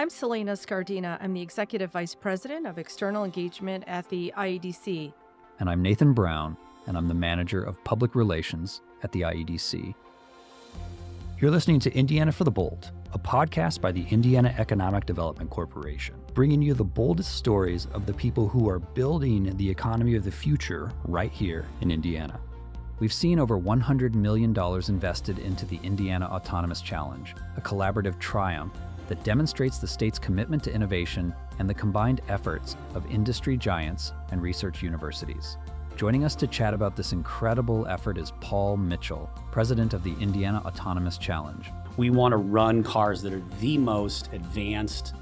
I'm Selena Scardina. I'm the Executive Vice President of External Engagement at the IEDC. And I'm Nathan Brown, and I'm the Manager of Public Relations at the IEDC. You're listening to Indiana for the Bold, a podcast by the Indiana Economic Development Corporation, bringing you the boldest stories of the people who are building the economy of the future right here in Indiana. We've seen over $100 million invested into the Indiana Autonomous Challenge, a collaborative triumph that demonstrates the state's commitment to innovation and the combined efforts of industry giants and research universities. Joining us to chat about this incredible effort is Paul Mitchell, president of the Indiana Autonomous Challenge. We want to run cars that are the most advanced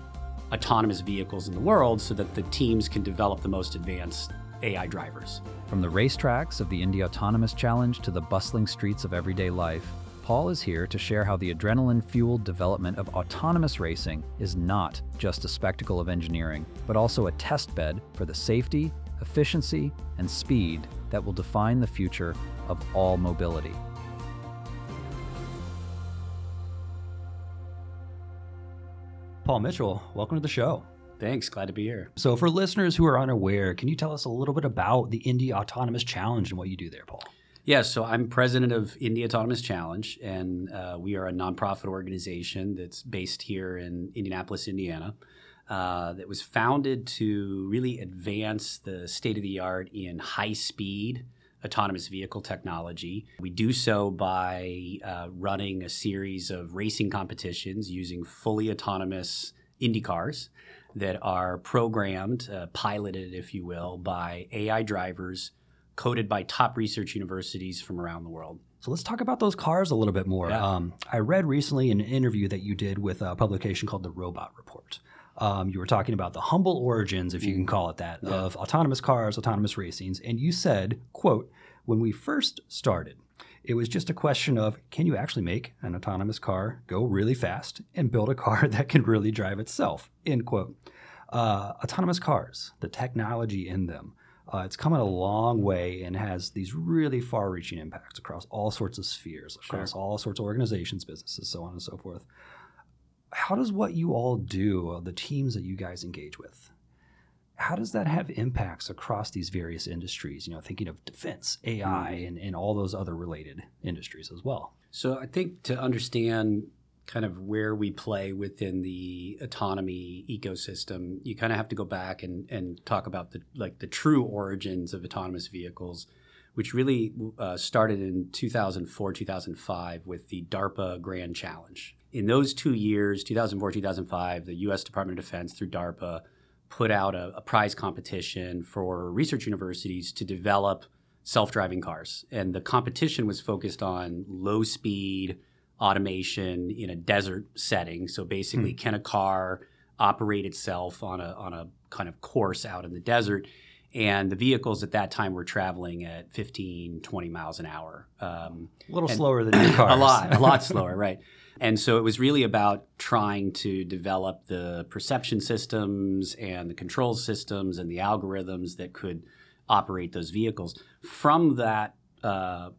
autonomous vehicles in the world so that the teams can develop the most advanced AI drivers. From the racetracks of the Indy Autonomous Challenge to the bustling streets of everyday life, Paul is here to share how the adrenaline fueled development of autonomous racing is not just a spectacle of engineering, but also a test bed for the safety, efficiency, and speed that will define the future of all mobility. Paul Mitchell, welcome to the show. Thanks, glad to be here. So, for listeners who are unaware, can you tell us a little bit about the Indy Autonomous Challenge and what you do there, Paul? Yeah, so I'm president of Indy Autonomous Challenge, and uh, we are a nonprofit organization that's based here in Indianapolis, Indiana. Uh, that was founded to really advance the state of the art in high speed autonomous vehicle technology. We do so by uh, running a series of racing competitions using fully autonomous Indy cars that are programmed, uh, piloted, if you will, by AI drivers coded by top research universities from around the world. So let's talk about those cars a little bit more. Yeah. Um, I read recently in an interview that you did with a publication called the Robot Report. Um, you were talking about the humble origins, if you can mm. call it that, yeah. of autonomous cars, autonomous racings, and you said, "quote When we first started, it was just a question of can you actually make an autonomous car go really fast and build a car that can really drive itself?" End quote. Uh, autonomous cars, the technology in them, uh, it's come a long way and has these really far reaching impacts across all sorts of spheres, across sure. all sorts of organizations, businesses, so on and so forth. How does what you all do, uh, the teams that you guys engage with, how does that have impacts across these various industries? You know, thinking of defense, AI, mm-hmm. and, and all those other related industries as well. So I think to understand kind of where we play within the autonomy ecosystem, you kind of have to go back and, and talk about the like the true origins of autonomous vehicles, which really uh, started in 2004 2005 with the DARPA Grand Challenge. In those two years, 2004 2005, the U.S. Department of Defense through DARPA put out a, a prize competition for research universities to develop self-driving cars, and the competition was focused on low speed automation in a desert setting. So basically, hmm. can a car operate itself on a on a kind of course out in the desert? And the vehicles at that time were traveling at 15, 20 miles an hour. Um, a little slower than your cars. a lot, a lot slower, right. And so it was really about trying to develop the perception systems and the control systems and the algorithms that could operate those vehicles. From that, uh,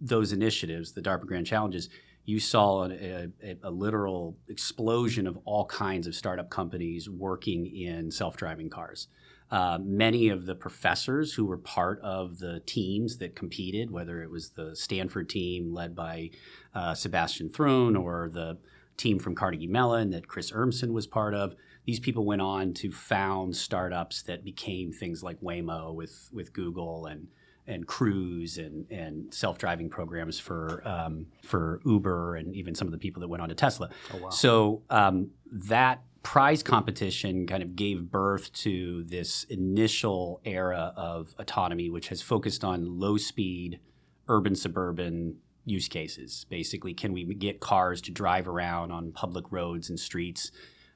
those initiatives, the DARPA Grand Challenges, you saw a, a, a, literal explosion of all kinds of startup companies working in self-driving cars. Uh, many of the professors who were part of the teams that competed, whether it was the Stanford team led by uh, Sebastian Thrun or the team from Carnegie Mellon that Chris Urmson was part of, these people went on to found startups that became things like Waymo with with Google and and Cruise and and self driving programs for um, for Uber and even some of the people that went on to Tesla. Oh, wow. So um, that prize competition kind of gave birth to this initial era of autonomy, which has focused on low speed, urban suburban use cases. Basically, can we get cars to drive around on public roads and streets?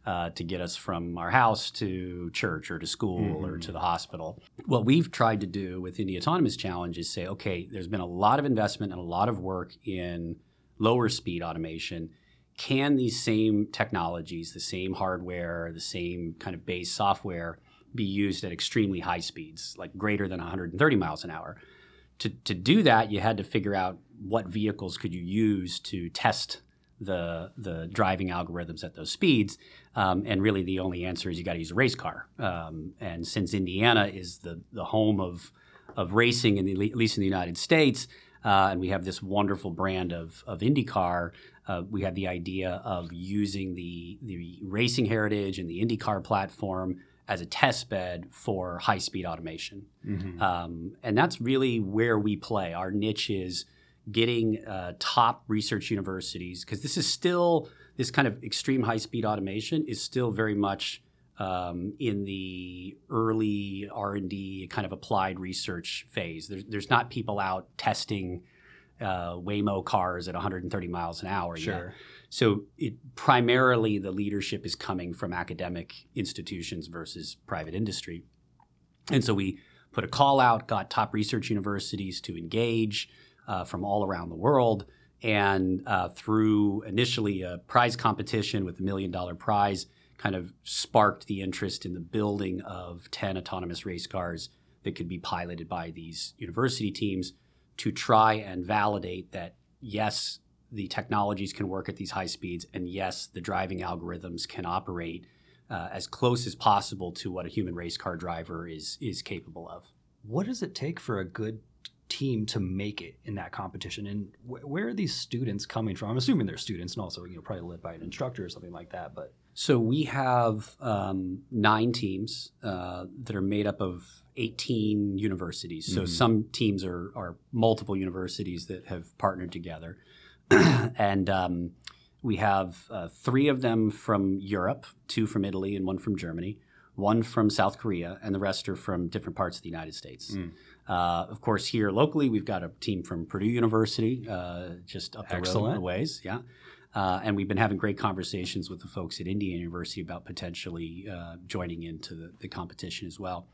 Uh, to get us from our house to church or to school mm-hmm. or to the hospital. What we've tried to do with the Autonomous Challenge is say, okay, there's been a lot of investment and a lot of work in lower speed automation. Can these same technologies, the same hardware, the same kind of base software be used at extremely high speeds, like greater than 130 miles an hour? To, to do that, you had to figure out what vehicles could you use to test the the driving algorithms at those speeds. Um, and really, the only answer is you got to use a race car. Um, and since Indiana is the the home of of racing, in the, at least in the United States, uh, and we have this wonderful brand of of IndyCar. Uh, we had the idea of using the the racing heritage and the IndyCar platform as a test bed for high speed automation. Mm-hmm. Um, and that's really where we play. Our niche is getting uh, top research universities because this is still this kind of extreme high speed automation is still very much um, in the early R and D kind of applied research phase. There's, there's not people out testing uh, Waymo cars at 130 miles an hour sure. yet. So it primarily the leadership is coming from academic institutions versus private industry. And so we put a call out, got top research universities to engage uh, from all around the world. And uh, through initially a prize competition with a million dollar prize, kind of sparked the interest in the building of 10 autonomous race cars that could be piloted by these university teams to try and validate that, yes, the technologies can work at these high speeds, and yes, the driving algorithms can operate uh, as close as possible to what a human race car driver is is capable of. What does it take for a good team to make it in that competition? And wh- where are these students coming from? I'm assuming they're students, and also you know probably led by an instructor or something like that. But so we have um, nine teams uh, that are made up of 18 universities. So mm-hmm. some teams are, are multiple universities that have partnered together. and um, we have uh, three of them from Europe, two from Italy, and one from Germany, one from South Korea, and the rest are from different parts of the United States. Mm. Uh, of course, here locally, we've got a team from Purdue University, uh, just up the Excellent. road a ways. Yeah. Uh, and we've been having great conversations with the folks at Indiana University about potentially uh, joining into the, the, competition as well.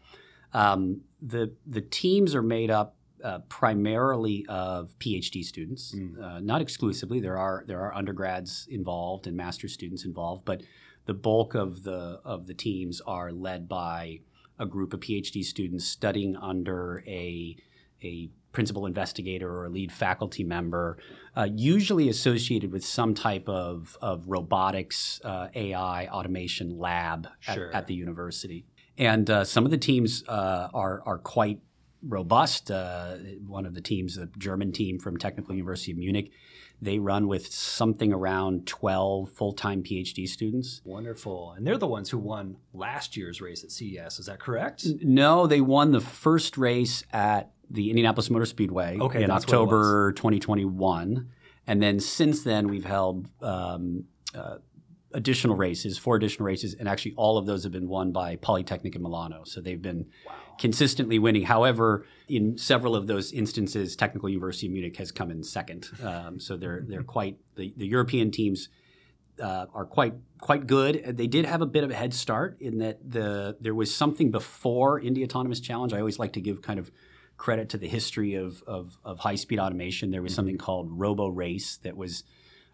Um, the the teams are made up uh, primarily of PhD students, mm. uh, not exclusively. There are there are undergrads involved and master's students involved, but the bulk of the of the teams are led by a group of PhD students studying under a a principal investigator or a lead faculty member, uh, usually associated with some type of, of robotics, uh, AI, automation lab at, sure. at the university. And uh, some of the teams uh, are, are quite robust. Uh, one of the teams, the German team from Technical University of Munich, they run with something around 12 full-time PhD students. Wonderful. And they're the ones who won last year's race at CES. Is that correct? No, they won the first race at the Indianapolis Motor Speedway okay, in October 2021. And then since then, we've held um, uh, additional races, four additional races, and actually all of those have been won by Politecnico di Milano. So they've been wow. consistently winning. However, in several of those instances, Technical University of Munich has come in second. Um, so they're they're quite the, the European teams. Uh, are quite quite good. They did have a bit of a head start in that the there was something before Indy Autonomous Challenge. I always like to give kind of credit to the history of of, of high speed automation. There was mm-hmm. something called Roborace that was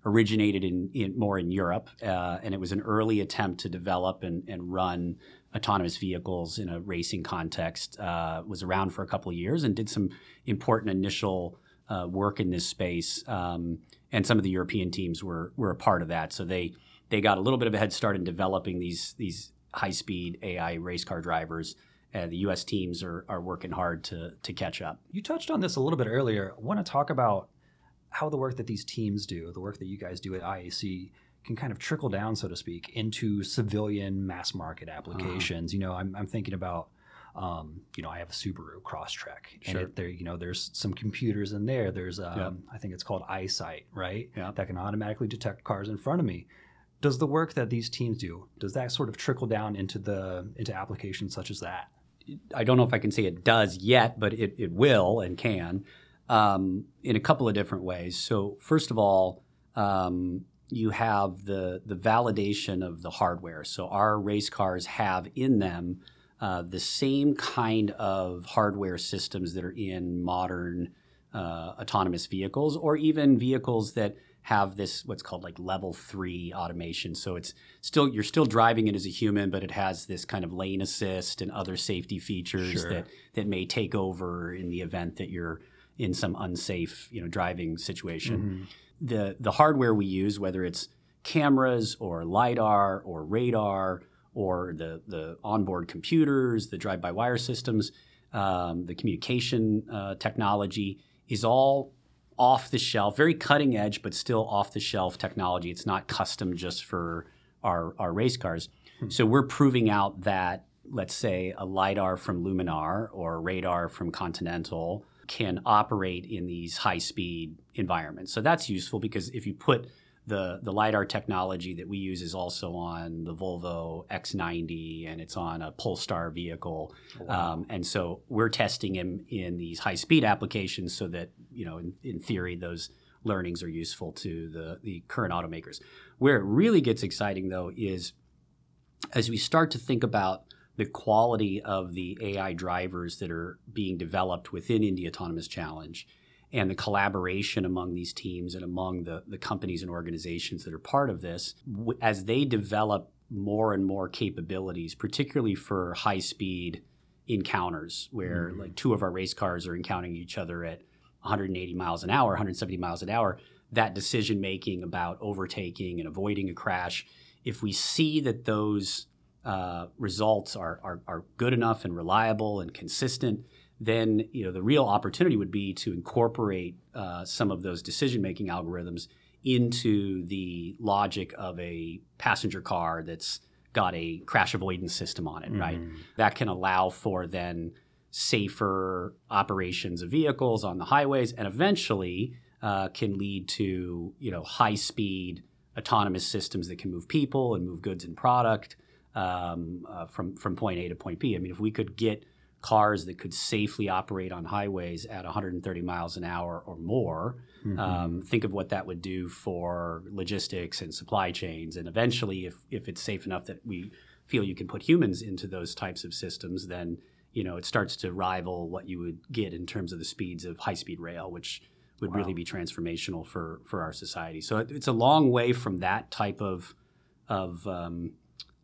originated in, in more in Europe, uh, and it was an early attempt to develop and, and run autonomous vehicles in a racing context. Uh, was around for a couple of years and did some important initial uh, work in this space. Um, and some of the European teams were were a part of that, so they they got a little bit of a head start in developing these these high speed AI race car drivers. Uh, the U.S. teams are, are working hard to to catch up. You touched on this a little bit earlier. I want to talk about how the work that these teams do, the work that you guys do at IAC, can kind of trickle down, so to speak, into civilian mass market uh-huh. applications. Uh-huh. You know, I'm, I'm thinking about, um, you know, I have a Subaru Crosstrek, and it, there, you know, there's some computers in there. There's, um, yep. I think it's called EyeSight, right? Yep. That can automatically detect cars in front of me. Does the work that these teams do does that sort of trickle down into the into applications such as that? I don't know if I can say it does yet, but it, it will and can um, in a couple of different ways. So first of all, um, you have the the validation of the hardware. So our race cars have in them uh, the same kind of hardware systems that are in modern uh, autonomous vehicles, or even vehicles that have this what's called like level three automation. So it's still you're still driving it as a human, but it has this kind of lane assist and other safety features sure. that that may take over in the event that you're in some unsafe, you know, driving situation. Mm-hmm. the the hardware we use, whether it's cameras or lidar or radar or the the onboard computers, the drive-by-wire systems, um, the communication uh, technology, is all off the shelf, very cutting edge, but still off the shelf technology. It's not custom just for our, our race cars. Hmm. So we're proving out that, let's say, a LiDAR from Luminar or radar from Continental can operate in these high speed environments. So that's useful because if you put the, the LiDAR technology that we use is also on the Volvo EX90 and it's on a Polestar vehicle. Wow. Um, and so we're testing them in these high speed applications so that, you know, in, in theory, those learnings are useful to the, the current automakers. Where it really gets exciting, though, is as we start to think about the quality of the AI drivers that are being developed within Indy Autonomous Challenge and the collaboration among these teams and among the, the companies and organizations that are part of this, as they develop more and more capabilities, particularly for high speed encounters, where mm-hmm. like two of our race cars are encountering each other at 180 miles an hour, 170 miles an hour, that decision making about overtaking and avoiding a crash, if we see that those uh, results are, are, are good enough and reliable and consistent, then you know the real opportunity would be to incorporate uh, some of those decision making algorithms into the logic of a passenger car that's got a crash avoidance system on it, mm-hmm. right? That can allow for then safer operations of vehicles on the highways, and eventually uh, can lead to you know high speed autonomous systems that can move people and move goods and product um, uh, from from point A to point B. I mean, if we could get cars that could safely operate on highways at 130 miles an hour or more. Mm-hmm. Um, think of what that would do for logistics and supply chains. And eventually, if, if it's safe enough that we feel you can put humans into those types of systems, then you know it starts to rival what you would get in terms of the speeds of high-speed rail, which would wow. really be transformational for for our society. So it, it's a long way from that type of of um,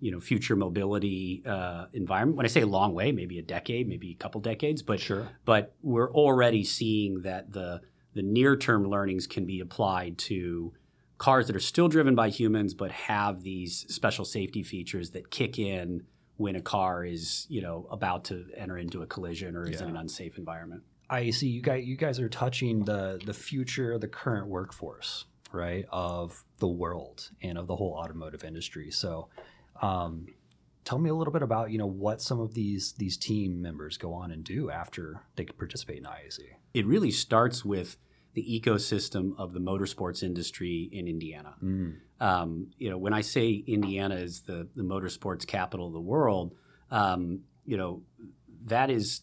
you know future mobility uh, environment. When I say a long way, maybe a decade, maybe a couple decades, but sure. But we're already seeing that the the near term learnings can be applied to cars that are still driven by humans, but have these special safety features that kick in when a car is you know about to enter into a collision or is yeah. in an unsafe environment. I see you guys. You guys are touching the the future, the current workforce, right, of the world and of the whole automotive industry. So um, tell me a little bit about you know what some of these these team members go on and do after they participate in IAC. It really starts with the ecosystem of the motorsports industry in Indiana. Mm. Um, you know, when I say Indiana is the the motorsports capital of the world, um, you know, that is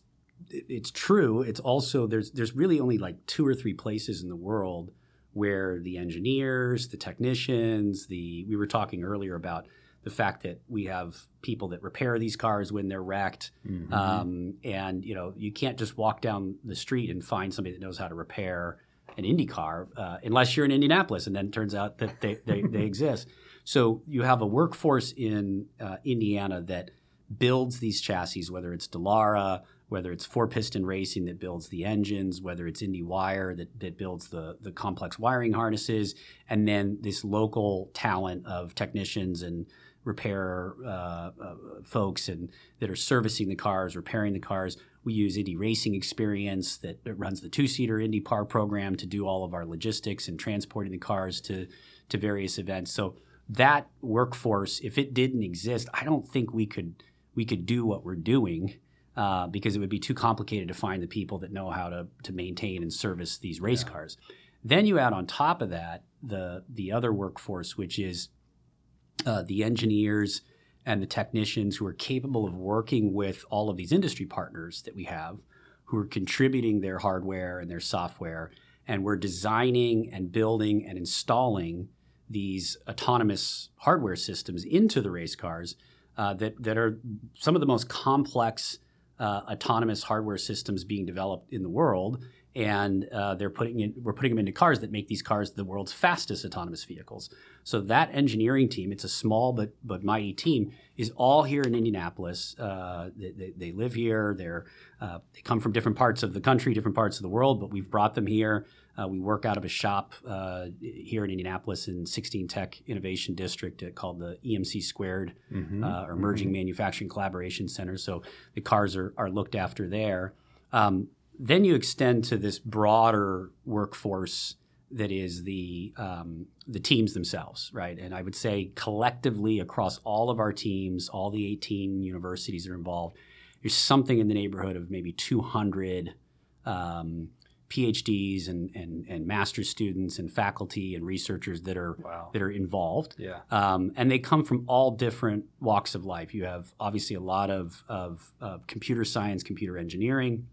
it's true. It's also there's there's really only like two or three places in the world where the engineers, the technicians, the we were talking earlier about the fact that we have people that repair these cars when they're wrecked, mm-hmm. um, and you know you can't just walk down the street and find somebody that knows how to repair an Indy car uh, unless you're in Indianapolis, and then it turns out that they, they, they exist. So you have a workforce in uh, Indiana that builds these chassis, whether it's Dallara, whether it's four piston racing that builds the engines, whether it's Indy Wire that, that builds the, the complex wiring harnesses, and then this local talent of technicians and repair uh, uh, folks and that are servicing the cars, repairing the cars. We use Indy Racing Experience that, that runs the two-seater Indy PAR program to do all of our logistics and transporting the cars to to various events. So that workforce, if it didn't exist, I don't think we could we could do what we're doing. Uh, because it would be too complicated to find the people that know how to, to maintain and service these race yeah. cars. Then you add on top of that the the other workforce, which is uh, the engineers and the technicians who are capable of working with all of these industry partners that we have who are contributing their hardware and their software and we're designing and building and installing these autonomous hardware systems into the race cars uh, that, that are some of the most complex uh, autonomous hardware systems being developed in the world and uh, they're putting in, we're putting them into cars that make these cars the world's fastest autonomous vehicles. So that engineering team, it's a small but but mighty team, is all here in Indianapolis. Uh, they, they, they, live here. They're uh, they come from different parts of the country, different parts of the world, but we've brought them here. Uh, we work out of a shop uh, here in Indianapolis in 16 Tech Innovation District uh, called the EMC Squared, mm-hmm. or Emerging mm-hmm. Manufacturing Collaboration Center. So the cars are, are looked after there. Um, then you extend to this broader workforce that is the um, the teams themselves, right? And I would say collectively across all of our teams, all the 18 universities that are involved, there's something in the neighborhood of maybe 200 um, PhDs and, and and master's students and faculty and researchers that are wow. that are involved. Yeah, um, and they come from all different walks of life. You have obviously a lot of of, of computer science, computer engineering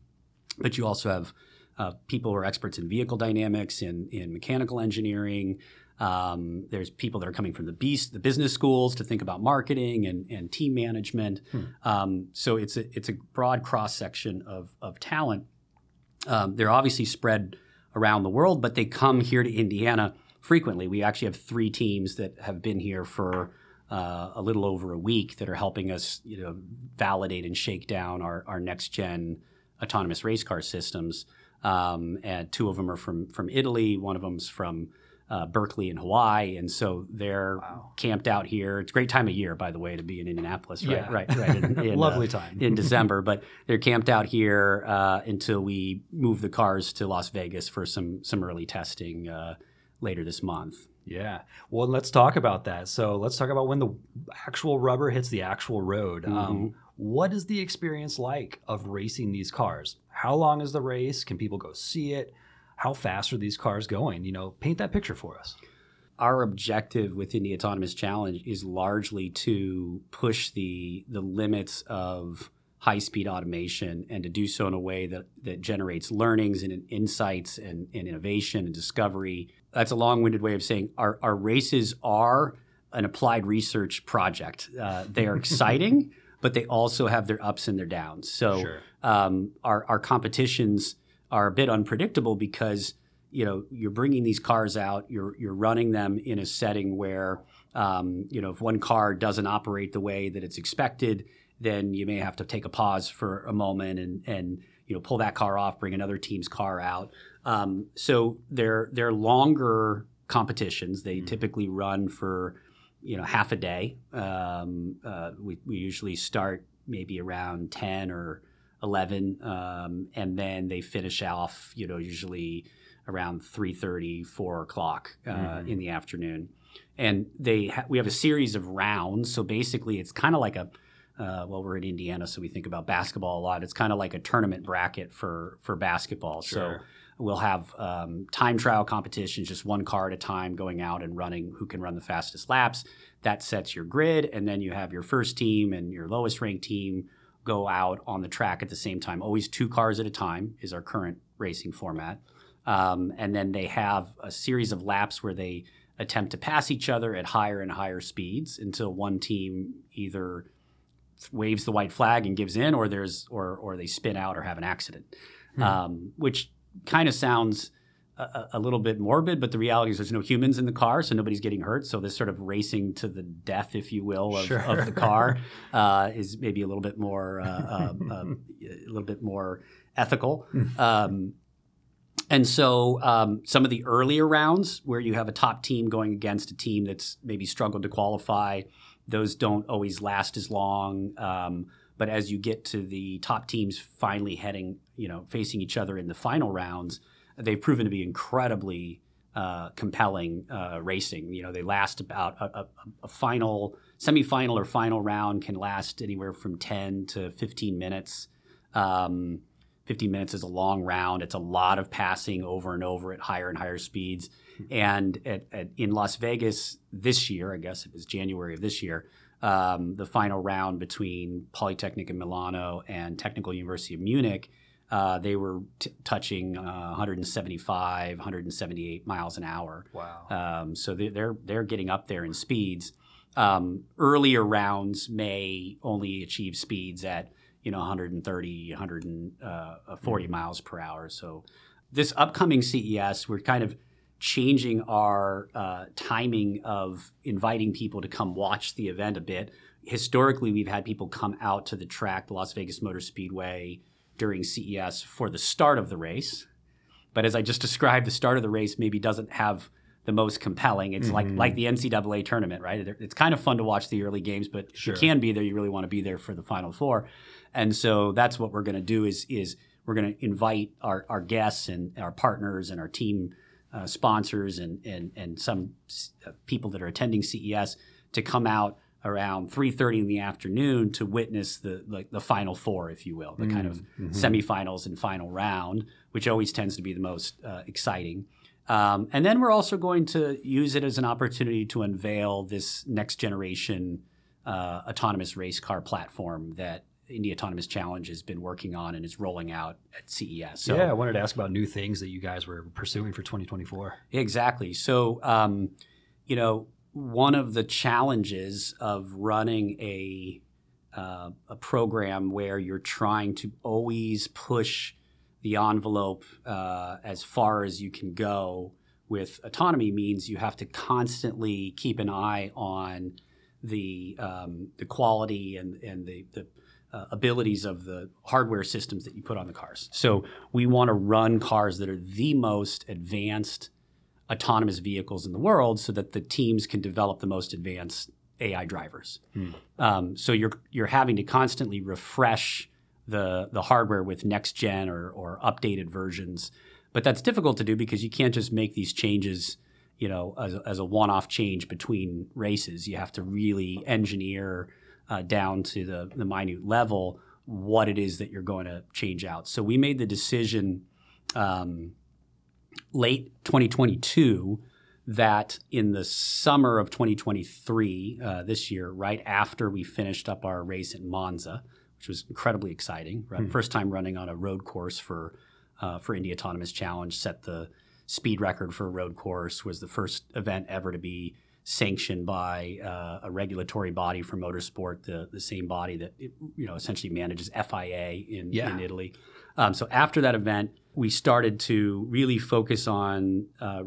but you also have uh, people who are experts in vehicle dynamics, in, in mechanical engineering. Um, there's people that are coming from the beast, the business schools to think about marketing and, and team management. Hmm. Um, so it's a, it's a broad cross section of, of talent. Um, they're obviously spread around the world, but they come here to Indiana frequently. We actually have three teams that have been here for uh, a little over a week that are helping us, you know, validate and shake down our, our next gen autonomous race car systems. Um, and two of them are from from Italy. One of them's from uh, Berkeley in Hawaii, and so they're wow. camped out here. It's a great time of year, by the way, to be in Indianapolis. Right, yeah. right, right. In, in, Lovely uh, time in December, but they're camped out here uh, until we move the cars to Las Vegas for some some early testing uh, later this month. Yeah. Well, let's talk about that. So let's talk about when the actual rubber hits the actual road. Mm-hmm. Um, what is the experience like of racing these cars? How long is the race? Can people go see it? How fast are these cars going? You know, paint that picture for us. Our objective within the Autonomous Challenge is largely to push the the limits of high speed automation and to do so in a way that, that generates learnings and insights and, and innovation and discovery. That's a long winded way of saying our, our races are an applied research project. Uh, they are exciting but they also have their ups and their downs. So sure. um, our our competitions are a bit unpredictable because you know you're bringing these cars out, you're you're running them in a setting where um, you know if one car doesn't operate the way that it's expected, then you may have to take a pause for a moment and and you know pull that car off, bring another team's car out. Um, so they're they're longer competitions. They mm-hmm. typically run for you know half a day. Um, uh, we, we usually start maybe around ten or eleven, um, and then they finish off. You know, usually around 3.30 4 o'clock uh, mm-hmm. in the afternoon and they ha- we have a series of rounds so basically it's kind of like a uh, well, we're in Indiana, so we think about basketball a lot. It's kind of like a tournament bracket for for basketball. Sure. So we'll have um, time trial competitions, just one car at a time, going out and running who can run the fastest laps. That sets your grid, and then you have your first team and your lowest ranked team go out on the track at the same time. Always two cars at a time is our current racing format. Um, and then they have a series of laps where they attempt to pass each other at higher and higher speeds until one team either waves the white flag and gives in, or there's or or they spin out or have an accident, hmm. um, which kind of sounds a, a, little bit morbid, but the reality is there's no humans in the car, so nobody's getting hurt. So this sort of racing to the death, if you will, of, sure. of the car uh, is maybe a little bit more uh, uh, um, a little bit more ethical. Hmm. Um, and so um, some of the earlier rounds where you have a top team going against a team that's maybe struggled to qualify those don't always last as long. But as you get to the top teams finally heading, you know, facing each other in the final rounds, they've proven to be incredibly uh, compelling uh, racing. You know, they last about a, a, a, final, semifinal or final round can last anywhere from 10 to 15 minutes. Um, 15 minutes is a long round. It's a lot of passing over and over at higher and higher speeds. And at, at, in Las Vegas this year, I guess it was January of this year, um, the final round between Politecnico di Milano and Technical University of Munich, uh, they were t- touching uh, 175, 178 miles an hour. Wow! Um, so they, they're they're getting up there in speeds. Um, earlier rounds may only achieve speeds at you know 130, 140 mm. miles per hour. So this upcoming CES, we're kind of changing our uh, timing of inviting people to come watch the event a bit. Historically, we've had people come out to the track, the Las Vegas Motor Speedway, during CES for the start of the race. But as I just described, the start of the race maybe doesn't have the most compelling. It's mm-hmm. like like the NCAA tournament, right? It's kind of fun to watch the early games, but sure. you can be there. You really want to be there for the Final Four, and so that's what we're going to do. Is is we're going to invite our, our guests and our partners and our team uh, sponsors and and and some uh, people that are attending CES to come out around 3:30 in the afternoon to witness the like the final four, if you will, the mm-hmm. kind of mm-hmm. semifinals and final round, which always tends to be the most uh, exciting. Um, and then we're also going to use it as an opportunity to unveil this next generation uh, autonomous race car platform that Indy Autonomous Challenge has been working on and is rolling out at CES. So, yeah, I wanted to ask about new things that you guys were pursuing for 2024. Exactly. So, um, you know, one of the challenges of running a uh, a program where you're trying to always push the envelope uh, as far as you can go with autonomy means you have to constantly keep an eye on the um, the quality and and the, the uh, abilities of the hardware systems that you put on the cars. So we want to run cars that are the most advanced autonomous vehicles in the world, so that the teams can develop the most advanced AI drivers. Hmm. Um, so you're you're having to constantly refresh the the hardware with next gen or, or updated versions. But that's difficult to do because you can't just make these changes, you know, as as a one-off change between races. You have to really engineer uh, down to the, the minute level what it is that you're going to change out. So we made the decision um, late 2022 that in the summer of 2023, uh, this year, right after we finished up our race at Monza, which was incredibly exciting. Right? Hmm. First time running on a road course for uh, for Indy Autonomous Challenge, set the speed record for a road course. Was the first event ever to be sanctioned by uh, a regulatory body for motorsport, the the same body that you know essentially manages FIA in, yeah. in Italy. Um, so after that event, we started to really focus on uh,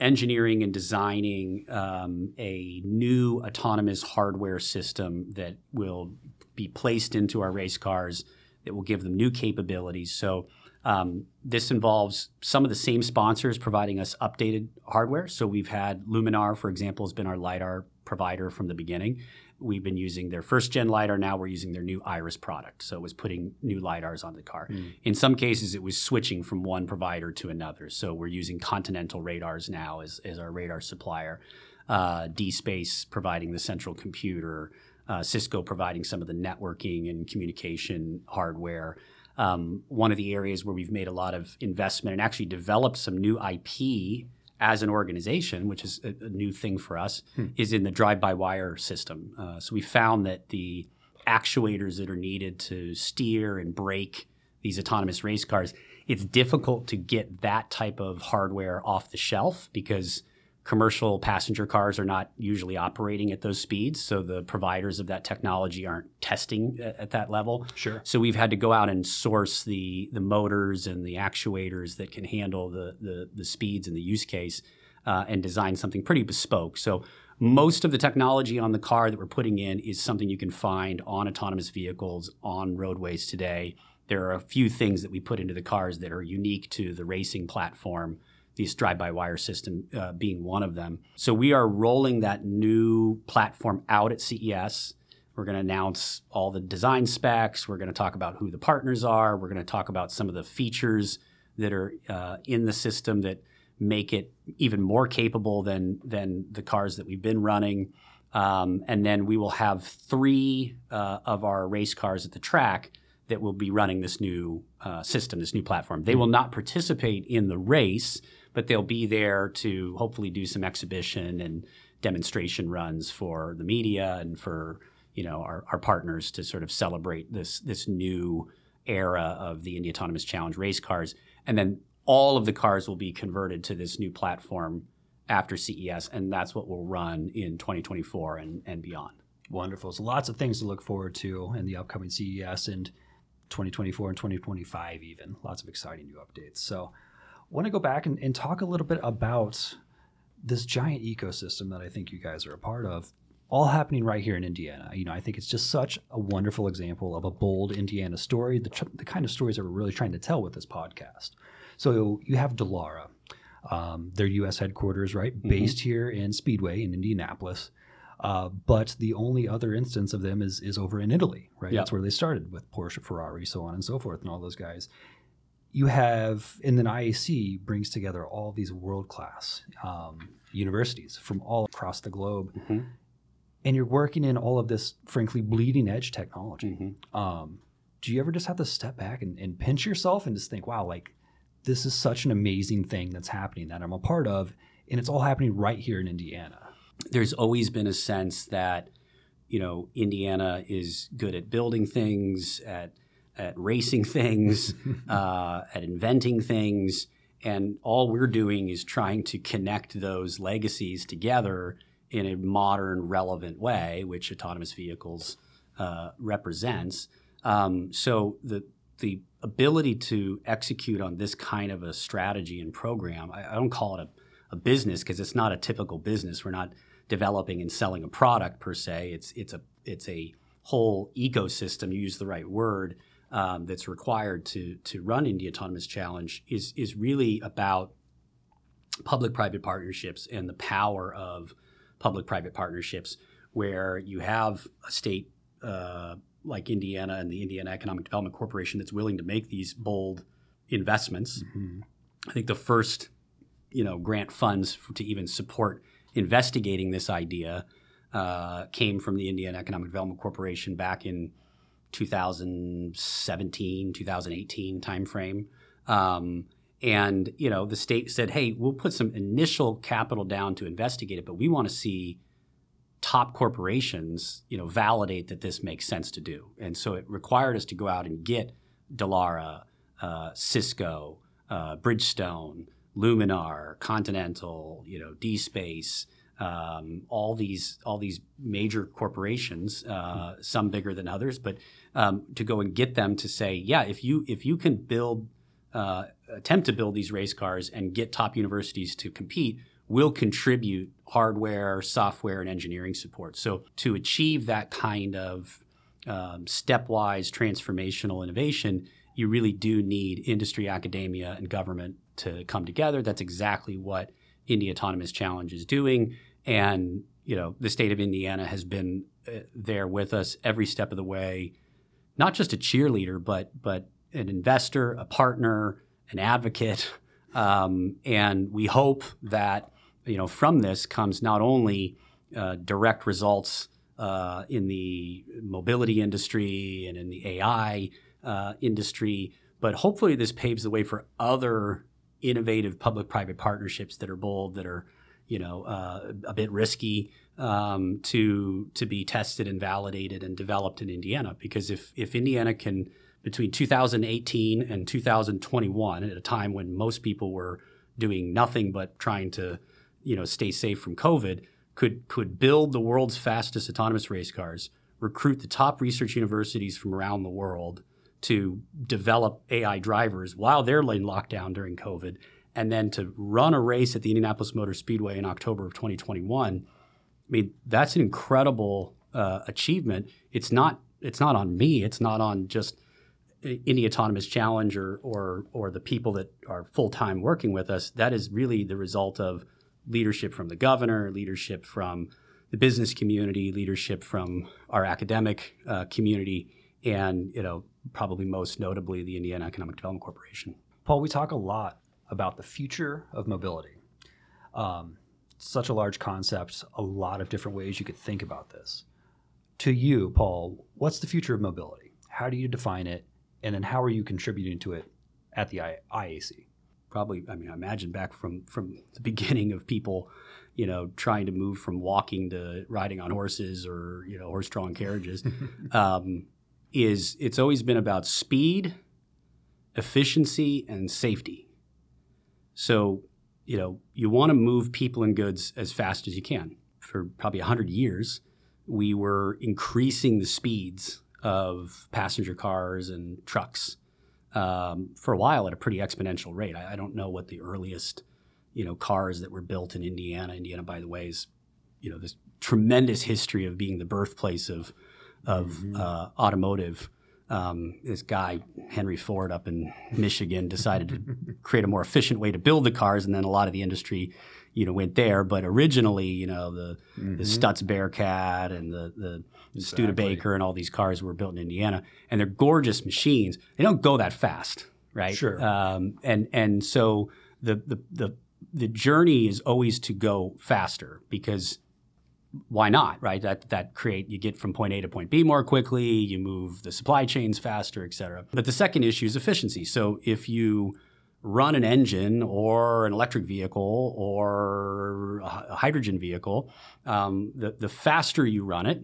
engineering and designing um, a new autonomous hardware system that will be placed into our race cars that will give them new capabilities. So um, this involves some of the same sponsors providing us updated hardware. So we've had Luminar, for example, has been our lidar provider from the beginning. We've been using their first gen lidar. Now we're using their new Iris product. So it was putting new lidars on the car. Mm. In some cases, it was switching from one provider to another. So we're using Continental radars now as, as our radar supplier. Uh, D-Space providing the central computer uh, Cisco providing some of the networking and communication hardware. Um, one of the areas where we've made a lot of investment and actually developed some new IP as an organization, which is a, a new thing for us, hmm. is in the drive-by-wire system. Uh, so we found that the actuators that are needed to steer and brake these autonomous race cars, it's difficult to get that type of hardware off the shelf because commercial passenger cars are not usually operating at those speeds so the providers of that technology aren't testing at, at, that level. Sure. So we've had to go out and source the the motors and the actuators that can handle the the, the speeds and the use case uh, and design something pretty bespoke. So most of the technology on the car that we're putting in is something you can find on autonomous vehicles on roadways today. There are a few things that we put into the cars that are unique to the racing platform this drive-by-wire system uh, being one of them. So we are rolling that new platform out at CES. We're going to announce all the design specs. We're going to talk about who the partners are. We're going to talk about some of the features that are uh, in the system that make it even more capable than than the cars that we've been running. Um, and then we will have three uh, of our race cars at the track that will be running this new uh, system, this new platform. They will not participate in the race, but they'll be there to hopefully do some exhibition and demonstration runs for the media and for you know our, our partners to sort of celebrate this this new era of the Indy Autonomous Challenge race cars, and then all of the cars will be converted to this new platform after CES, and that's what will run in 2024 and, and beyond. Wonderful. So lots of things to look forward to in the upcoming CES and 2024 and 2025 even. Lots of exciting new updates. So want to go back and, and talk a little bit about this giant ecosystem that I think you guys are a part of, all happening right here in Indiana. You know, I think it's just such a wonderful example of a bold Indiana story, the, tr- the kind of stories that we're really trying to tell with this podcast. So you have Dallara, um, their U.S. headquarters, right, mm-hmm. based here in Speedway in Indianapolis. Uh, but the only other instance of them is is over in Italy, right? Yep. That's where they started with Porsche, Ferrari, so on and so forth, and all those guys. You have, and then IAC brings together all these world class um, universities from all across the globe. Mm-hmm. And you're working in all of this, frankly, bleeding edge technology. Mm-hmm. Um, do you ever just have to step back and, and pinch yourself and just think, wow, like this is such an amazing thing that's happening that I'm a part of, and it's all happening right here in Indiana? There's always been a sense that, you know, Indiana is good at building things, at at racing things, uh, at inventing things, and all we're doing is trying to connect those legacies together in a modern, relevant way, which autonomous vehicles uh, represents. Um, so the the ability to execute on this kind of a strategy and program, I, I don't call it a, a business because it's not a typical business. We're not developing and selling a product per se. It's it's a it's a whole ecosystem. You use the right word um, that's required to to run Indy Autonomous Challenge is is really about public-private partnerships and the power of public-private partnerships, where you have a state uh, like Indiana and the Indiana Economic Development Corporation that's willing to make these bold investments. Mm-hmm. I think the first, you know, grant funds to even support investigating this idea uh, came from the Indiana Economic Development Corporation back in 2017, 2018 timeframe. Um, and you know, the state said, "Hey, we'll put some initial capital down to investigate it, but we want to see top corporations, you know, validate that this makes sense to do." And so it required us to go out and get Dallara, uh, Cisco, uh, Bridgestone, Luminar, Continental, you know, DSpace, um, all these all these major corporations, uh, some bigger than others, but um, to go and get them to say, yeah, if you if you can build uh, attempt to build these race cars and get top universities to compete, will contribute hardware, software, and engineering support. So to achieve that kind of um, stepwise transformational innovation, you really do need industry, academia, and government to come together. That's exactly what Indy Autonomous Challenge is doing, and you know the state of Indiana has been uh, there with us every step of the way. Not just a cheerleader, but but an investor, a partner, an advocate, um, and we hope that you know from this comes not only uh, direct results uh, in the mobility industry and in the AI uh, industry, but hopefully this paves the way for other innovative public-private partnerships that are bold, that are you know uh, a bit risky, um, to to be tested and validated and developed in Indiana. Because if if Indiana can between 2018 and 2021, at a time when most people were doing nothing but trying to you know stay safe from COVID, could could build the world's fastest autonomous race cars, recruit the top research universities from around the world to develop AI drivers while they're in lockdown during COVID, and then to run a race at the Indianapolis Motor Speedway in October of 2021 I mean, that's an incredible uh, achievement. It's not it's not on me. It's not on just Indy Autonomous Challenge or or, or the people that are full time working with us. That is really the result of leadership from the governor, leadership from the business community, leadership from our academic uh, community, and you know probably most notably the Indiana Economic Development Corporation. Paul, we talk a lot about the future of mobility. Um, such a large concept, a lot of different ways you could think about this. To you, Paul, what's the future of mobility? How do you define it? And then how are you contributing to it at the IAC? Probably, I mean, I imagine back from, from the beginning of people, you know, trying to move from walking to riding on horses or, you know, horse-drawn carriages, um, is it's always been about speed, efficiency, and safety. So you know, you want to move people and goods as fast as you can. For probably 100 years, we were increasing the speeds of passenger cars and trucks um, for a while at a pretty exponential rate. I, I, don't know what the earliest, you know, cars that were built in Indiana. Indiana, by the way, is you know this tremendous history of being the birthplace of of mm-hmm. uh, automotive. Um, this guy Henry Ford up in Michigan decided to create a more efficient way to build the cars, and then a lot of the industry, you know, went there. But originally, you know, the mm-hmm. the Stutz Bearcat and the the exactly. Studebaker and all these cars were built in Indiana, and they're gorgeous machines. They don't go that fast, right? Sure. Um, and and so the the the the journey is always to go faster because why not, right? That that create you get from point A to point B more quickly, you move the supply chains faster, et cetera. But the second issue is efficiency. So if you run an engine or an electric vehicle or a hydrogen vehicle, um, the the faster you run it,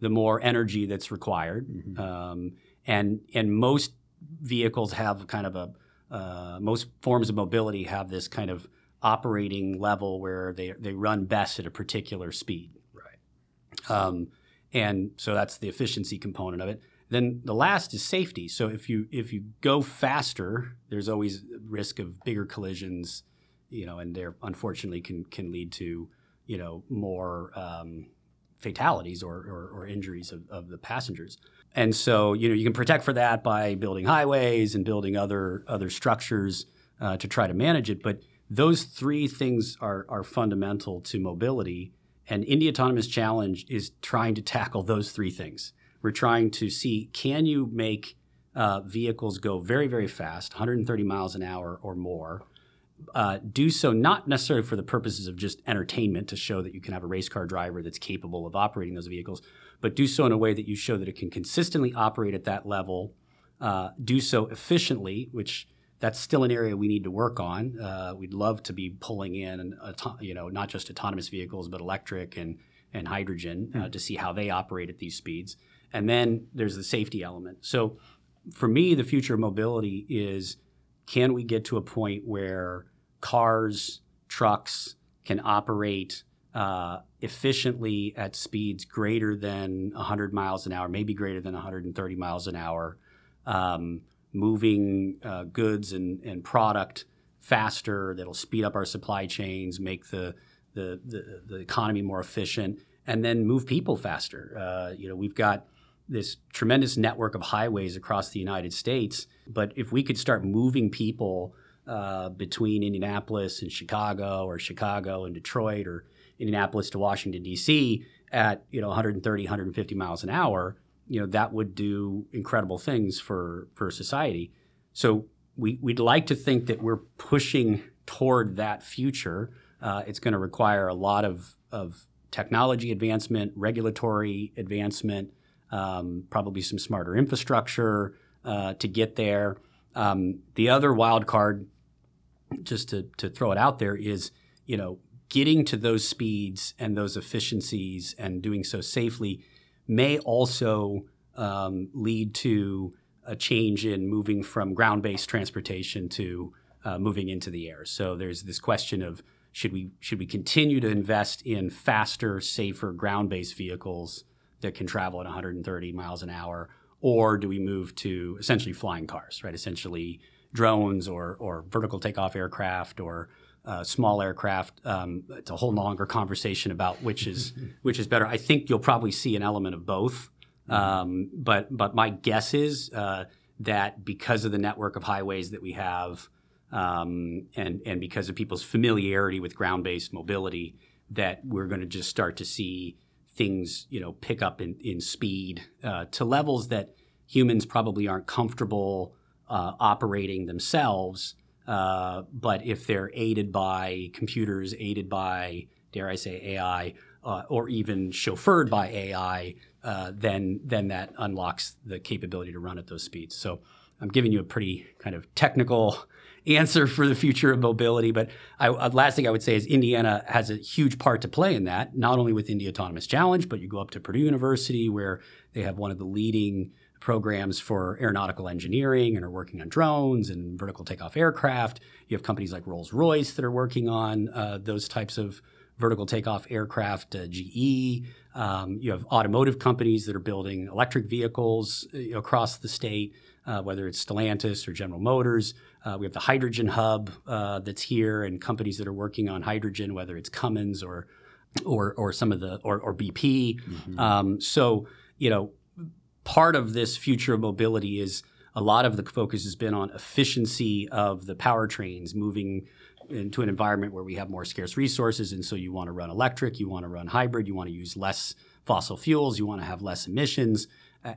the more energy that's required, mm-hmm. um, and and most vehicles have kind of a uh, most forms of mobility have this kind of operating level where they, they run best at a particular speed. Right. Um, and so that's the efficiency component of it. Then the last is safety. So if you if you go faster, there's always risk of bigger collisions, you know, and there unfortunately can can lead to you know more um, fatalities or, or, or injuries of, of, the passengers. And so you know you can protect for that by building highways and building other other structures uh, to try to manage it. But those three things are, are fundamental to mobility. And Indy Autonomous Challenge is trying to tackle those three things. We're trying to see can you make uh, vehicles go very, very fast, 130 miles an hour or more, uh, do so not necessarily for the purposes of just entertainment to show that you can have a race car driver that's capable of operating those vehicles, but do so in a way that you show that it can consistently operate at that level, uh, do so efficiently, which that's still an area we need to work on. Uh, we'd love to be pulling in, you know, not just autonomous vehicles, but electric and and hydrogen mm. to see how they operate at these speeds. And then there's the safety element. So for me, the future of mobility is can we get to a point where cars, trucks can operate uh, efficiently at speeds greater than 100 miles an hour, maybe greater than 130 miles an hour, um, moving uh, goods and, and product faster that'll speed up our supply chains, make the, the, the, the economy more efficient, and then move people faster. Uh, you know, we've got this tremendous network of highways across the United States, but if we could start moving people uh, between Indianapolis and Chicago, or Chicago and Detroit, or Indianapolis to Washington D.C. at you know 130, 150 miles an hour, you know that would do incredible things for for society. So we we'd like to think that we're pushing toward that future. Uh, it's going to require a lot of of technology advancement, regulatory advancement, um, probably some smarter infrastructure uh, to get there. Um, the other wild card, just to, to throw it out there, is you know getting to those speeds and those efficiencies and doing so safely may also um, lead to a change in moving from ground-based transportation to uh, moving into the air. So there's this question of should we should we continue to invest in faster, safer ground-based vehicles that can travel at 130 miles an hour, or do we move to essentially flying cars, right? Essentially drones or or vertical takeoff aircraft or uh, small aircraft. Um, it's a whole longer conversation about which is which is better. I think you'll probably see an element of both. Um, but but my guess is uh, that because of the network of highways that we have, um, and and because of people's familiarity with ground-based mobility, that we're going to just start to see things you know pick up in in speed uh, to levels that humans probably aren't comfortable uh, operating themselves. Uh, but if they're aided by computers, aided by, dare I say, AI, uh, or even chauffeured by AI, uh, then then that unlocks the capability to run at those speeds. So I'm giving you a pretty kind of technical answer for the future of mobility. But I, uh, last thing I would say is Indiana has a huge part to play in that, not only with Indy Autonomous Challenge, but you go up to Purdue University where they have one of the leading programs for aeronautical engineering and are working on drones and vertical takeoff aircraft. You have companies like Rolls Royce that are working on uh, those types of vertical takeoff aircraft, uh, GE, Um, you have automotive companies that are building electric vehicles uh, across the state, uh, whether it's Stellantis or General Motors. Uh, we have the hydrogen hub uh, that's here, and companies that are working on hydrogen, whether it's Cummins or or or some of the or, or BP. Mm-hmm. Um, so you know, part of this future of mobility is a lot of the focus has been on efficiency of the powertrains moving into an environment where we have more scarce resources. And so you want to run electric you want to run hybrid you want to use less fossil fuels you want to have less emissions.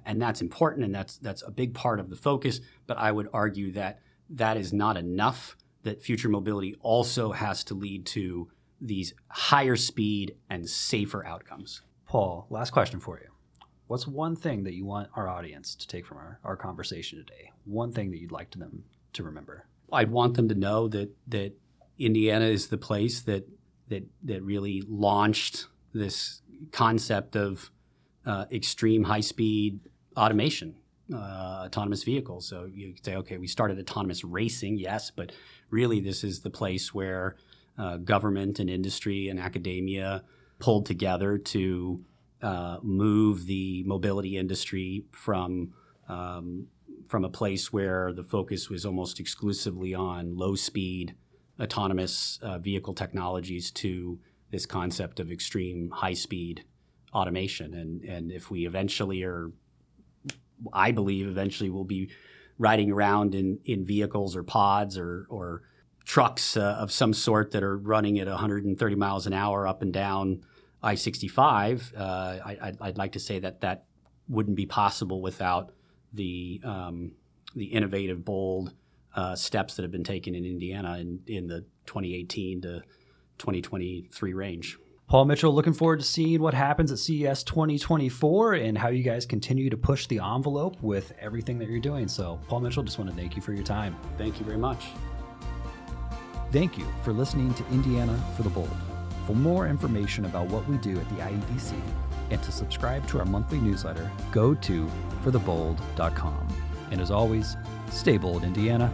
And that's important and that's that's a big part of the focus. But i would argue that that is not enough that future mobility also has to lead to these higher speed and safer outcomes. Paul last question for you what's one thing that you want our audience to take from our, our conversation today? One thing that you'd like them to remember? I'd want them to know that that Indiana is the place that that that really launched this concept of uh, extreme high speed automation, uh, autonomous vehicles. So you say, okay, we started autonomous racing, yes, but really this is the place where uh, government and industry and academia pulled together to uh, move the mobility industry from um, from a place where the focus was almost exclusively on low speed autonomous uh, vehicle technologies to this concept of extreme high speed automation. And and if we eventually are I believe eventually we'll be riding around in in vehicles or pods or or trucks uh, of some sort that are running at 130 miles an hour up and down I 65, uh, I, would like to say that that wouldn't be possible without the, um, the innovative, bold uh, steps that have been taken in Indiana in, in the 2018 to 2023 range. Paul Mitchell, looking forward to seeing what happens at CES 2024 and how you guys continue to push the envelope with everything that you're doing. So, Paul Mitchell, just want to thank you for your time. Thank you very much. Thank you for listening to Indiana for the Bold. For more information about what we do at the IEDC and to subscribe to our monthly newsletter, go to forthebold.com. And as always, stay bold, Indiana.